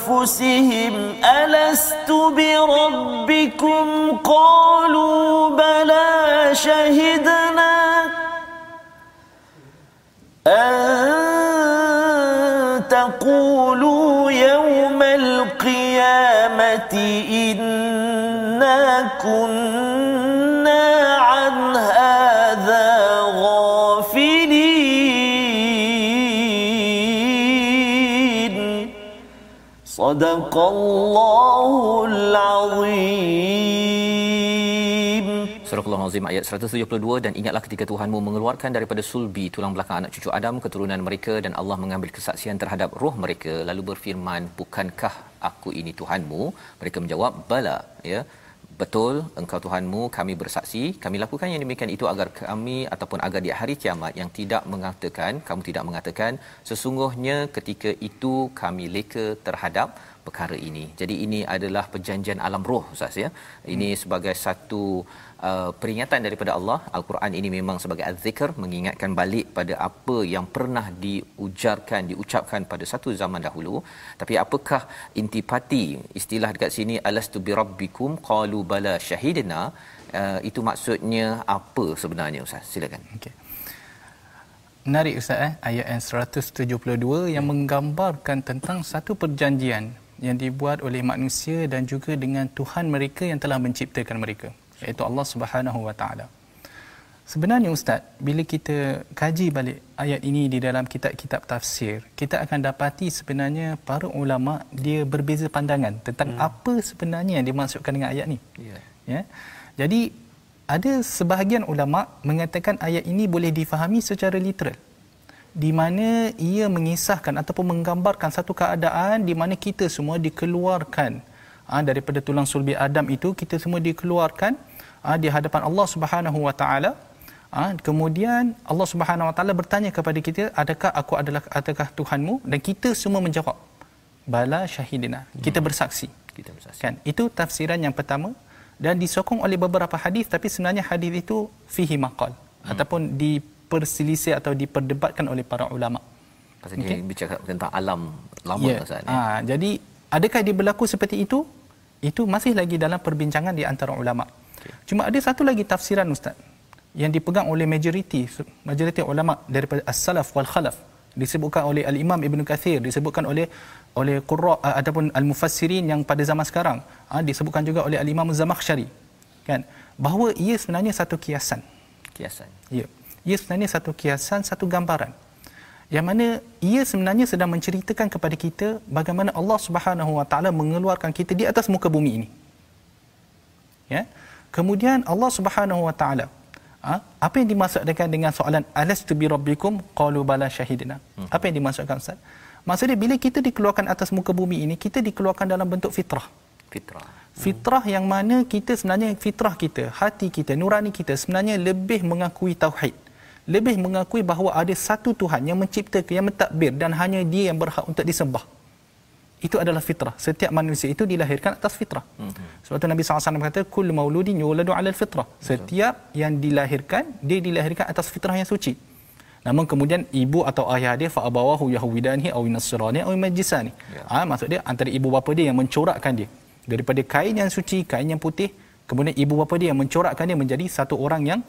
أنفسهم ألست بربكم؟ قالوا بلى شهدنا أن تقولوا يوم القيامة إنا كنا عن هذا غافلين صدق الله العظيم Surah Al-Azim ayat 172 dan ingatlah ketika Tuhanmu mengeluarkan daripada sulbi tulang belakang anak cucu Adam keturunan mereka dan Allah mengambil kesaksian terhadap roh mereka lalu berfirman bukankah aku ini Tuhanmu mereka menjawab bala ya betul engkau Tuhanmu kami bersaksi kami lakukan yang demikian itu agar kami ataupun agar di hari kiamat yang tidak mengatakan kamu tidak mengatakan sesungguhnya ketika itu kami leka terhadap perkara ini. Jadi ini adalah perjanjian alam roh Ustaz ya. Ini sebagai satu uh, peringatan daripada Allah. Al-Quran ini memang sebagai az-zikr mengingatkan balik pada apa yang pernah diujarkan, diucapkan pada satu zaman dahulu. Tapi apakah intipati istilah dekat sini alastu birabbikum qalu bala syahidna uh, itu maksudnya apa sebenarnya Ustaz? Silakan. Okey. Menarik Ustaz eh ayat yang 172 yang menggambarkan tentang satu perjanjian yang dibuat oleh manusia dan juga dengan Tuhan mereka yang telah menciptakan mereka iaitu Allah Subhanahu Wa Taala. Sebenarnya Ustaz, bila kita kaji balik ayat ini di dalam kitab-kitab tafsir, kita akan dapati sebenarnya para ulama dia berbeza pandangan tentang hmm. apa sebenarnya yang dimaksudkan dengan ayat ni. Yeah. Ya. Jadi ada sebahagian ulama mengatakan ayat ini boleh difahami secara literal di mana ia mengisahkan ataupun menggambarkan satu keadaan di mana kita semua dikeluarkan ha, daripada tulang sulbi Adam itu kita semua dikeluarkan ha, di hadapan Allah Subhanahu Wa Taala ha, kemudian Allah Subhanahu Wa Taala bertanya kepada kita adakah aku adalah adakah Tuhanmu dan kita semua menjawab bala syahidina kita hmm. bersaksi kita bersaksi kan itu tafsiran yang pertama dan disokong oleh beberapa hadis tapi sebenarnya hadis itu fihi maqal hmm. ataupun diperselisih atau diperdebatkan oleh para ulama. Pasal okay. dia bicara tentang alam lama yeah. Ustaz. Ha, jadi adakah dia berlaku seperti itu? Itu masih lagi dalam perbincangan di antara ulama. Okay. Cuma ada satu lagi tafsiran ustaz yang dipegang oleh majoriti majoriti ulama daripada as-salaf wal khalaf. Disebutkan oleh al-Imam Ibn Kathir disebutkan oleh oleh qurra uh, ataupun al-mufassirin yang pada zaman sekarang. Uh, disebutkan juga oleh al-Imam Zamakhsyari kan? Bahawa ia sebenarnya satu kiasan. Kiasan. Ya. Ia sebenarnya satu kiasan satu gambaran. Yang mana ia sebenarnya sedang menceritakan kepada kita bagaimana Allah Subhanahu Wa Taala mengeluarkan kita di atas muka bumi ini. Ya kemudian Allah Subhanahu Wa Taala Ha? Apa yang dimaksudkan dengan soalan alastu bi rabbikum qalu bala syahidna? Hmm. Apa yang dimaksudkan Ustaz? Maksudnya bila kita dikeluarkan atas muka bumi ini, kita dikeluarkan dalam bentuk fitrah. Fitrah. Fitrah yang mana kita sebenarnya fitrah kita, hati kita, nurani kita sebenarnya lebih mengakui tauhid. Lebih mengakui bahawa ada satu Tuhan yang menciptakan, yang mentadbir dan hanya dia yang berhak untuk disembah itu adalah fitrah. Setiap manusia itu dilahirkan atas fitrah. Mm-hmm. Sebab itu Nabi SAW kata, Kul mauludin yuladu ala fitrah. Setiap yang dilahirkan, dia dilahirkan atas fitrah yang suci. Namun kemudian ibu atau ayah dia fa'abawahu yahwidani aw nasrani aw majisani. Ya. Ha, maksud dia antara ibu bapa dia yang mencorakkan dia daripada kain yang suci, kain yang putih, kemudian ibu bapa dia yang mencorakkan dia menjadi satu orang yang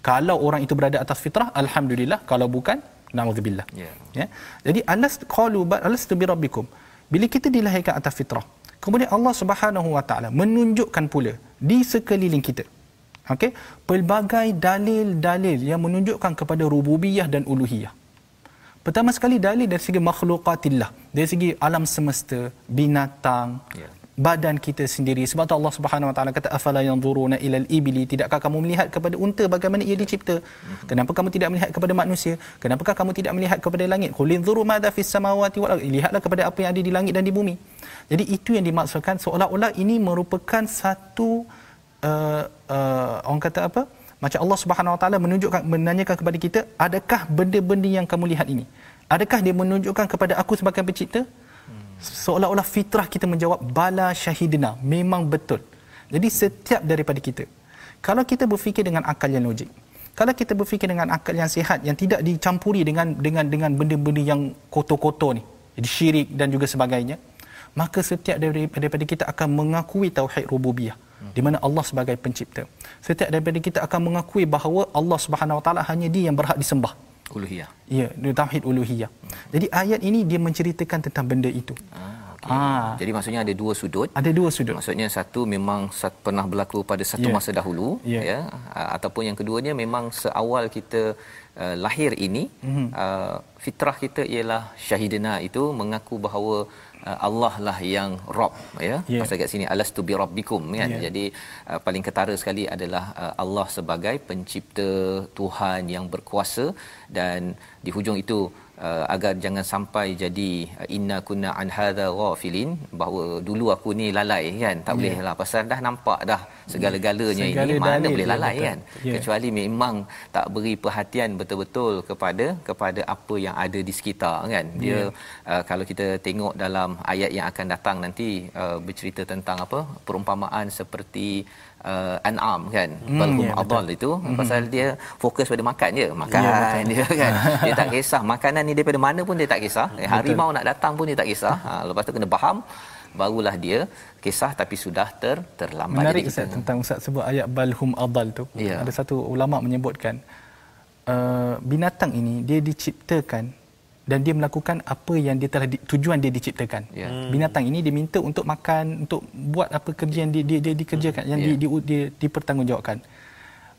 kalau orang itu berada atas fitrah, alhamdulillah, kalau bukan, naudzubillah. Ya. ya. Jadi alas qalu alas tu bi rabbikum bila kita dilahirkan atas fitrah kemudian Allah Subhanahu Wa Taala menunjukkan pula di sekeliling kita. Okey? Pelbagai dalil-dalil yang menunjukkan kepada rububiyah dan uluhiyah. Pertama sekali dalil dari segi makhluqatillah dari segi alam semesta binatang yeah badan kita sendiri. Sebab tu Allah Subhanahu Wa Taala kata afala yanzuruna ilal ibli tidakkah kamu melihat kepada unta bagaimana ia dicipta? Kenapa kamu tidak melihat kepada manusia? Kenapakah kamu tidak melihat kepada langit? Qul inzuru madza fis samawati wal lihatlah kepada apa yang ada di langit dan di bumi. Jadi itu yang dimaksudkan seolah-olah ini merupakan satu uh, uh, orang kata apa? Macam Allah Subhanahu Wa Taala menunjukkan menanyakan kepada kita adakah benda-benda yang kamu lihat ini? Adakah dia menunjukkan kepada aku sebagai pencipta seolah-olah fitrah kita menjawab bala syahidina. Memang betul. Jadi setiap daripada kita kalau kita berfikir dengan akal yang logik kalau kita berfikir dengan akal yang sihat yang tidak dicampuri dengan dengan dengan benda-benda yang kotor-kotor ni jadi syirik dan juga sebagainya maka setiap daripada kita akan mengakui tauhid rububiyah di mana Allah sebagai pencipta. Setiap daripada kita akan mengakui bahawa Allah Subhanahu Wa Taala hanya dia yang berhak disembah uluhiyah. Ya, tauhid uluhiyah. Hmm. Jadi ayat ini dia menceritakan tentang benda itu. Ah, okay. ah. Jadi maksudnya ada dua sudut. Ada dua sudut. Maksudnya satu memang pernah berlaku pada satu yeah. masa dahulu yeah. ya ataupun yang keduanya memang seawal kita uh, lahir ini mm-hmm. uh, fitrah kita ialah syahidina itu mengaku bahawa uh, Allah lah yang Rob ya yeah. pasal kat sini alastu bi rabbikum kan yeah. jadi uh, paling ketara sekali adalah uh, Allah sebagai pencipta Tuhan yang berkuasa dan di hujung itu uh, agar jangan sampai jadi uh, inna kunna an hadza ghafilin bahawa dulu aku ni lalai kan tak yeah. boleh lah pasal dah nampak dah segala-galanya Segala ini mana boleh lalai betul. kan yeah. kecuali memang tak beri perhatian betul-betul kepada kepada apa yang ada di sekitar kan dia yeah. uh, kalau kita tengok dalam ayat yang akan datang nanti uh, bercerita tentang apa perumpamaan seperti uh, an'am kan. Hmm, balhum ya, adall itu hmm. pasal dia fokus pada makan je makan ya, dia kan. Dia tak kisah makanan ni daripada mana pun dia tak kisah. Eh, harimau nak datang pun dia tak kisah. Ha, lepas tu kena faham barulah dia kisah tapi sudah ter terlambat menarik Ustaz tentang Ustaz sebut ayat balhum adall tu. Ya. ada satu ulama menyebutkan uh, binatang ini dia diciptakan dan dia melakukan apa yang dia telah di, tujuan dia diciptakan. Ya. Hmm. Binatang ini diminta untuk makan, untuk buat apa kerja yang dia dia, dia dikerjakan, yang Ya. di, di, di, dipertanggungjawabkan.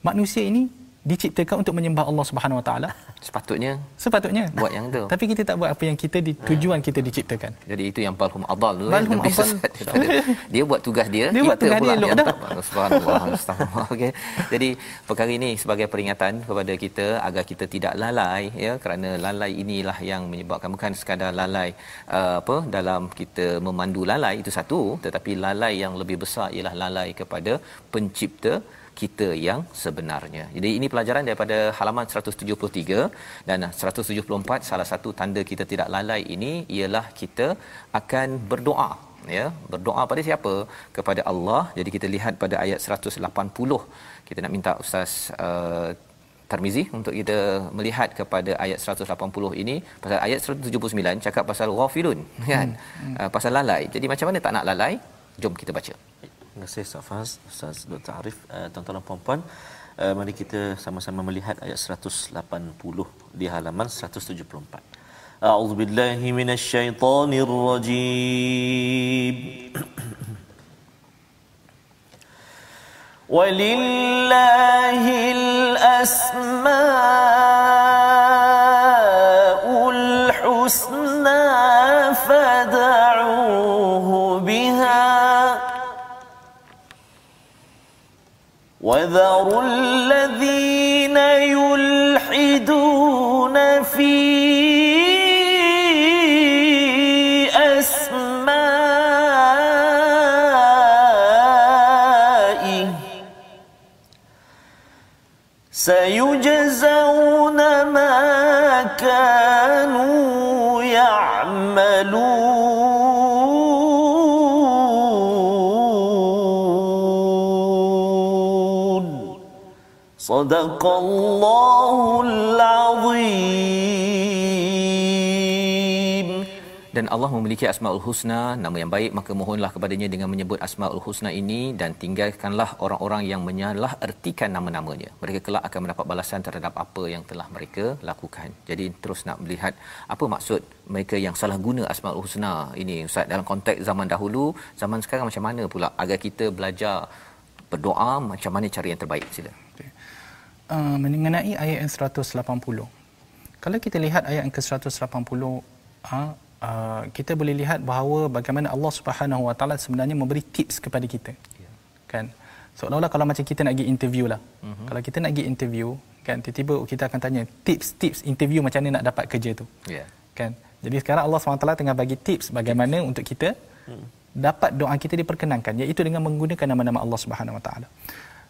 Manusia ini diciptakan untuk menyembah Allah Subhanahu Wa Taala Sepatutnya sepatutnya. buat yang tu. Tapi kita tak buat apa yang kita di tujuan kita diciptakan. Jadi itu yang balhum adal tu Balhum adal. daripada dia buat tugas dia Dia buat tugas pula dia, yang tak. Subhanallah astagfirullah okey jadi perkara ini sebagai peringatan kepada kita agar kita tidak lalai ya kerana lalai inilah yang menyebabkan bukan sekadar lalai uh, apa dalam kita memandu lalai itu satu tetapi lalai yang lebih besar ialah lalai kepada pencipta kita yang sebenarnya. Jadi ini pelajaran daripada halaman 173 dan 174 salah satu tanda kita tidak lalai ini ialah kita akan berdoa ya. Berdoa pada siapa? Kepada Allah. Jadi kita lihat pada ayat 180 kita nak minta ustaz uh, Tarmizi untuk kita melihat kepada ayat 180 ini. Pasal ayat 179 cakap pasal ghafilun kan? Hmm. uh, pasal lalai. Jadi macam mana tak nak lalai? Jom kita baca Terima kasih Ustaz Faz, Ustaz Dr. Arif, uh, tuan-tuan dan puan-puan. Uh, mari kita sama-sama melihat ayat 180 di halaman 174. A'udzu billahi minasyaitonir rajim. ولله الأسماء الحسنى فادعوه بها وذروا الذين يلحدون في أسمائه سيجزون صدق الله العظيم dan Allah memiliki asmaul husna nama yang baik maka mohonlah kepadanya dengan menyebut asmaul husna ini dan tinggalkanlah orang-orang yang menyalah ertikan nama-namanya mereka kelak akan mendapat balasan terhadap apa yang telah mereka lakukan jadi terus nak melihat apa maksud mereka yang salah guna asmaul husna ini ustaz dalam konteks zaman dahulu zaman sekarang macam mana pula agar kita belajar berdoa macam mana cara yang terbaik sila uh, mengenai ayat yang 180. Kalau kita lihat ayat yang ke-180, uh, uh, kita boleh lihat bahawa bagaimana Allah Subhanahu Wa Taala sebenarnya memberi tips kepada kita. Ya. Kan? Seolah-olah kalau macam kita nak pergi interview lah. Uh-huh. Kalau kita nak pergi interview, kan tiba-tiba kita akan tanya tips-tips interview macam mana nak dapat kerja tu. ya Kan? Jadi sekarang Allah SWT tengah bagi tips bagaimana untuk kita dapat doa kita diperkenankan iaitu dengan menggunakan nama-nama Allah Subhanahu Wa Taala.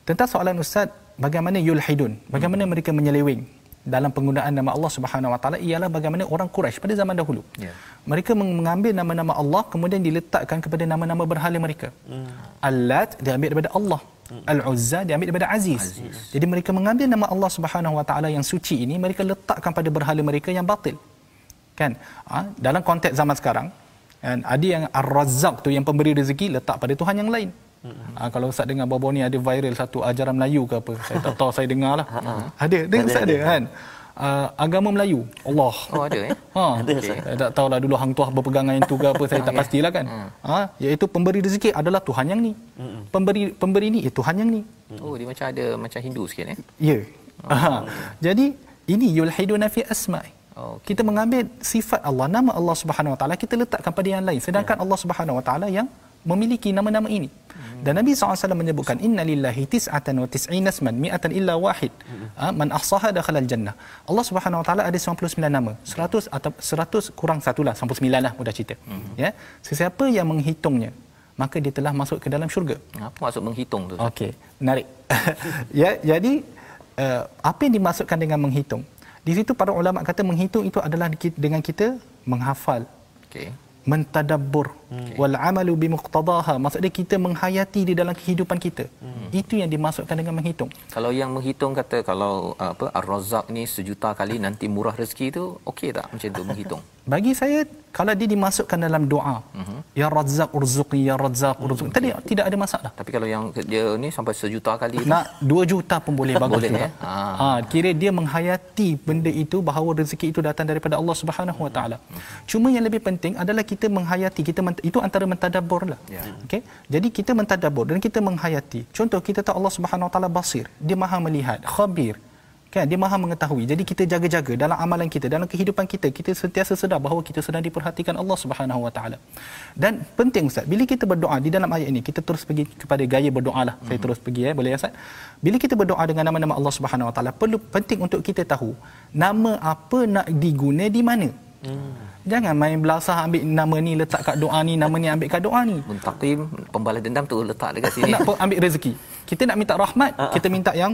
Tentang soalan ustaz bagaimana yulhidun? Bagaimana mereka menyeleweng dalam penggunaan nama Allah Subhanahu Wa Taala ialah bagaimana orang Quraisy pada zaman dahulu. Ya. Mereka meng- mengambil nama-nama Allah kemudian diletakkan kepada nama-nama berhala mereka. Hmm. Al-Lat diambil daripada Allah. Al-Uzza diambil daripada Aziz. Aziz. Jadi mereka mengambil nama Allah Subhanahu Wa Taala yang suci ini mereka letakkan pada berhala mereka yang batil. Kan? Ha? dalam konteks zaman sekarang kan ada yang Ar-Razzaq tu yang pemberi rezeki letak pada Tuhan yang lain. Ha, kalau Ustaz dengar baru ni ada viral satu ajaran Melayu ke apa. Saya tak tahu saya dengar lah. Ada, ada Ustaz ada kan. Uh, agama Melayu. Allah. oh ada eh Ha, Ada, Ustaz. saya tak tahulah dulu hang tuah berpegangan yang tu ke apa saya tak pastilah kan. Ha, iaitu pemberi rezeki adalah Tuhan yang ni. Pemberi pemberi ni ya Tuhan yang ni. oh dia macam ada macam Hindu sikit eh Ya. Ha. Jadi ini yulhiduna fi asma'i. Oh, Kita mengambil sifat Allah, nama Allah Subhanahu Wa Taala kita letakkan pada yang lain. Sedangkan Allah Subhanahu Wa Taala yang memiliki nama-nama ini. Dan Nabi SAW menyebutkan inna lillahi tis'atan wa tis'ina asman mi'atan illa wahid. Ha, man ahsaha dakhala al-jannah. Allah Subhanahu Wa Taala ada 99 nama. 100 atau 100 kurang satu lah, 99 lah mudah cerita. Ya. Sesiapa yang menghitungnya maka dia telah masuk ke dalam syurga. apa maksud menghitung tu Okey, menarik. ya, jadi uh, apa yang dimaksudkan dengan menghitung? Di situ para ulama kata menghitung itu adalah dengan kita menghafal, okey mentadabbur okay. wal amalu bimuqtadaha. Maksudnya kita menghayati di dalam kehidupan kita. Hmm. Itu yang dimaksudkan dengan menghitung. Kalau yang menghitung kata kalau apa Ar-Razzaq ni sejuta kali nanti murah rezeki tu okey tak macam tu menghitung? bagi saya kalau dia dimasukkan dalam doa uh-huh. ya razzaq urzuqni ya razzaq urzuqni tadi tidak ada masalah. Tapi kalau yang dia ni sampai sejuta kali nak 2 juta pun boleh bagus boleh, juga ya? ha. ha kira dia menghayati benda itu bahawa rezeki itu datang daripada Allah Subhanahu Wa Taala. Cuma yang lebih penting adalah kita menghayati kita itu antara mentadabbur lah. Ya. okey? Jadi kita mentadabbur dan kita menghayati. Contoh kita tahu Allah Subhanahu Wa Taala basir. Dia maha melihat khabir kan dia maha mengetahui jadi kita jaga-jaga dalam amalan kita dalam kehidupan kita kita sentiasa sedar bahawa kita sedang diperhatikan Allah Subhanahu Wa Taala dan penting ustaz bila kita berdoa di dalam ayat ini kita terus pergi kepada gaya berdoa lah saya terus pergi ya boleh ya ustaz bila kita berdoa dengan nama-nama Allah Subhanahu Wa Taala perlu penting untuk kita tahu nama apa nak diguna di mana hmm. Jangan main belasah ambil nama ni letak kat doa ni, nama ni ambil kat doa ni. Muntaqim, pembalas dendam tu letak dekat sini. nak ambil rezeki. Kita nak minta rahmat, uh-uh. kita minta yang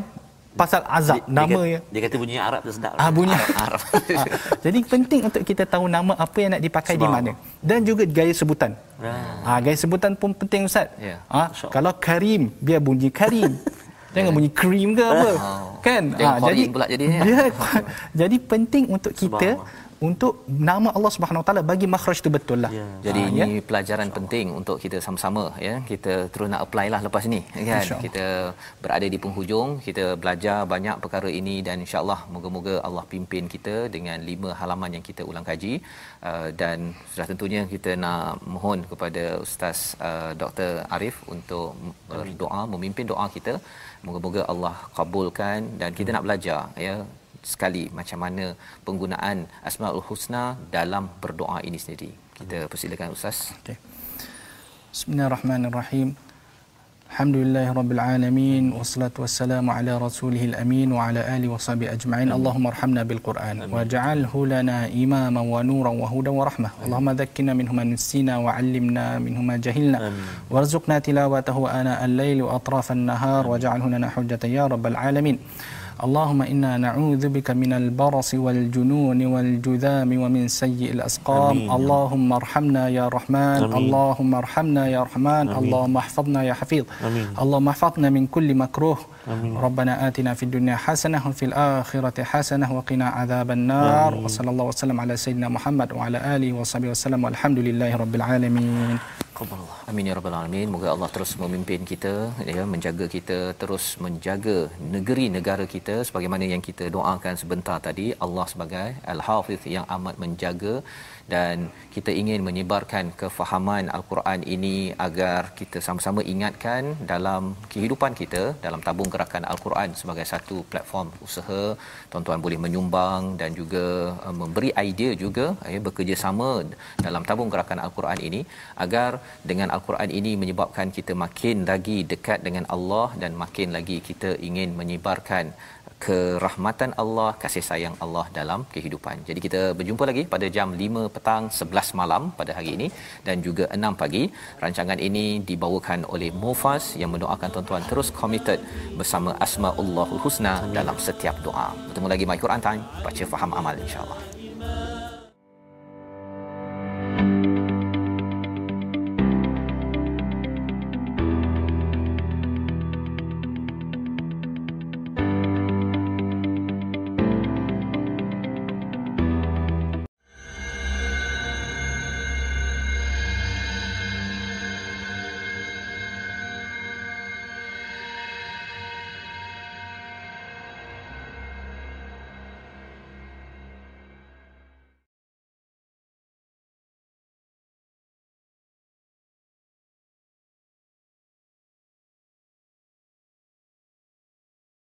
pasal azab dia, nama dia, ya. Dia kata bunyi Arab tu sedap. Ah bunyi Arab. Jadi penting untuk kita tahu nama apa yang nak dipakai Sebab. di mana dan juga gaya sebutan. Ah ha, gaya sebutan pun penting ustaz. Yeah. Ah ha, kalau Karim biar bunyi Karim. Jangan bunyi krim ke apa. Oh. Kan? Ah ha, jadi pula jadinya. Ya, jadi penting untuk kita untuk nama Allah Subhanahu Wa Taala bagi makhraj itu betul lah. Ya. Jadi ha, ini ya? pelajaran penting untuk kita sama-sama ya. Kita terus nak apply lah lepas ni kan. Kita berada di penghujung, kita belajar banyak perkara ini dan insya-Allah moga-moga Allah pimpin kita dengan lima halaman yang kita ulang kaji uh, dan sudah tentunya kita nak mohon kepada Ustaz uh, Dr Arif untuk berdoa memimpin doa kita. Moga-moga Allah kabulkan dan kita nak belajar ya sekali macam mana penggunaan asmaul husna dalam berdoa ini sendiri. Kita persilakan ustaz. Okey. Bismillahirrahmanirrahim. Alhamdulillah rabbil alamin wassalatu wassalamu ala rasulihil amin wa ala alihi washabihi ajma'in. Allahumma arhamna bil Quran waj'alhu lana imaman wa nuran wa hudan wa rahmah. Allahumma dhakkirna minhu ma nasina wa 'allimna minhu ma jahilna warzuqna tilawatahu ana al-laili wa atrafan nahar waj'alhu lana hujjatan ya rabbal alamin. اللهم إنا نعوذ بك من البرص والجنون والجذام ومن سيء الأسقام أمين. اللهم ارحمنا يا رحمن أمين. اللهم ارحمنا يا رحمن أمين. اللهم احفظنا يا حفيظ أمين. اللهم احفظنا من كل مكروه أمين. ربنا آتنا في الدنيا حسنة وفي الآخرة حسنة وقنا عذاب النار أمين. وصلى الله وسلم على سيدنا محمد وعلى آله وصحبه وسلم والحمد لله رب العالمين Qabalullah. Amin ya rabbal alamin. Moga Allah terus memimpin kita ya menjaga kita terus menjaga negeri negara kita sebagaimana yang kita doakan sebentar tadi Allah sebagai al-hafiz yang amat menjaga dan kita ingin menyebarkan kefahaman al-Quran ini agar kita sama-sama ingatkan dalam kehidupan kita dalam tabung gerakan al-Quran sebagai satu platform usaha. Tuan-tuan boleh menyumbang dan juga uh, memberi idea juga ya bekerjasama dalam tabung gerakan al-Quran ini agar dengan al-Quran ini menyebabkan kita makin lagi dekat dengan Allah dan makin lagi kita ingin menyebarkan kerahmatan Allah, kasih sayang Allah dalam kehidupan. Jadi kita berjumpa lagi pada jam 5 petang 11 malam pada hari ini dan juga 6 pagi. Rancangan ini dibawakan oleh Mufas yang mendoakan tuan-tuan terus committed bersama Asmaullahul Husna dalam setiap doa. Bertemu lagi My Quran Time, baca faham amal insya-Allah.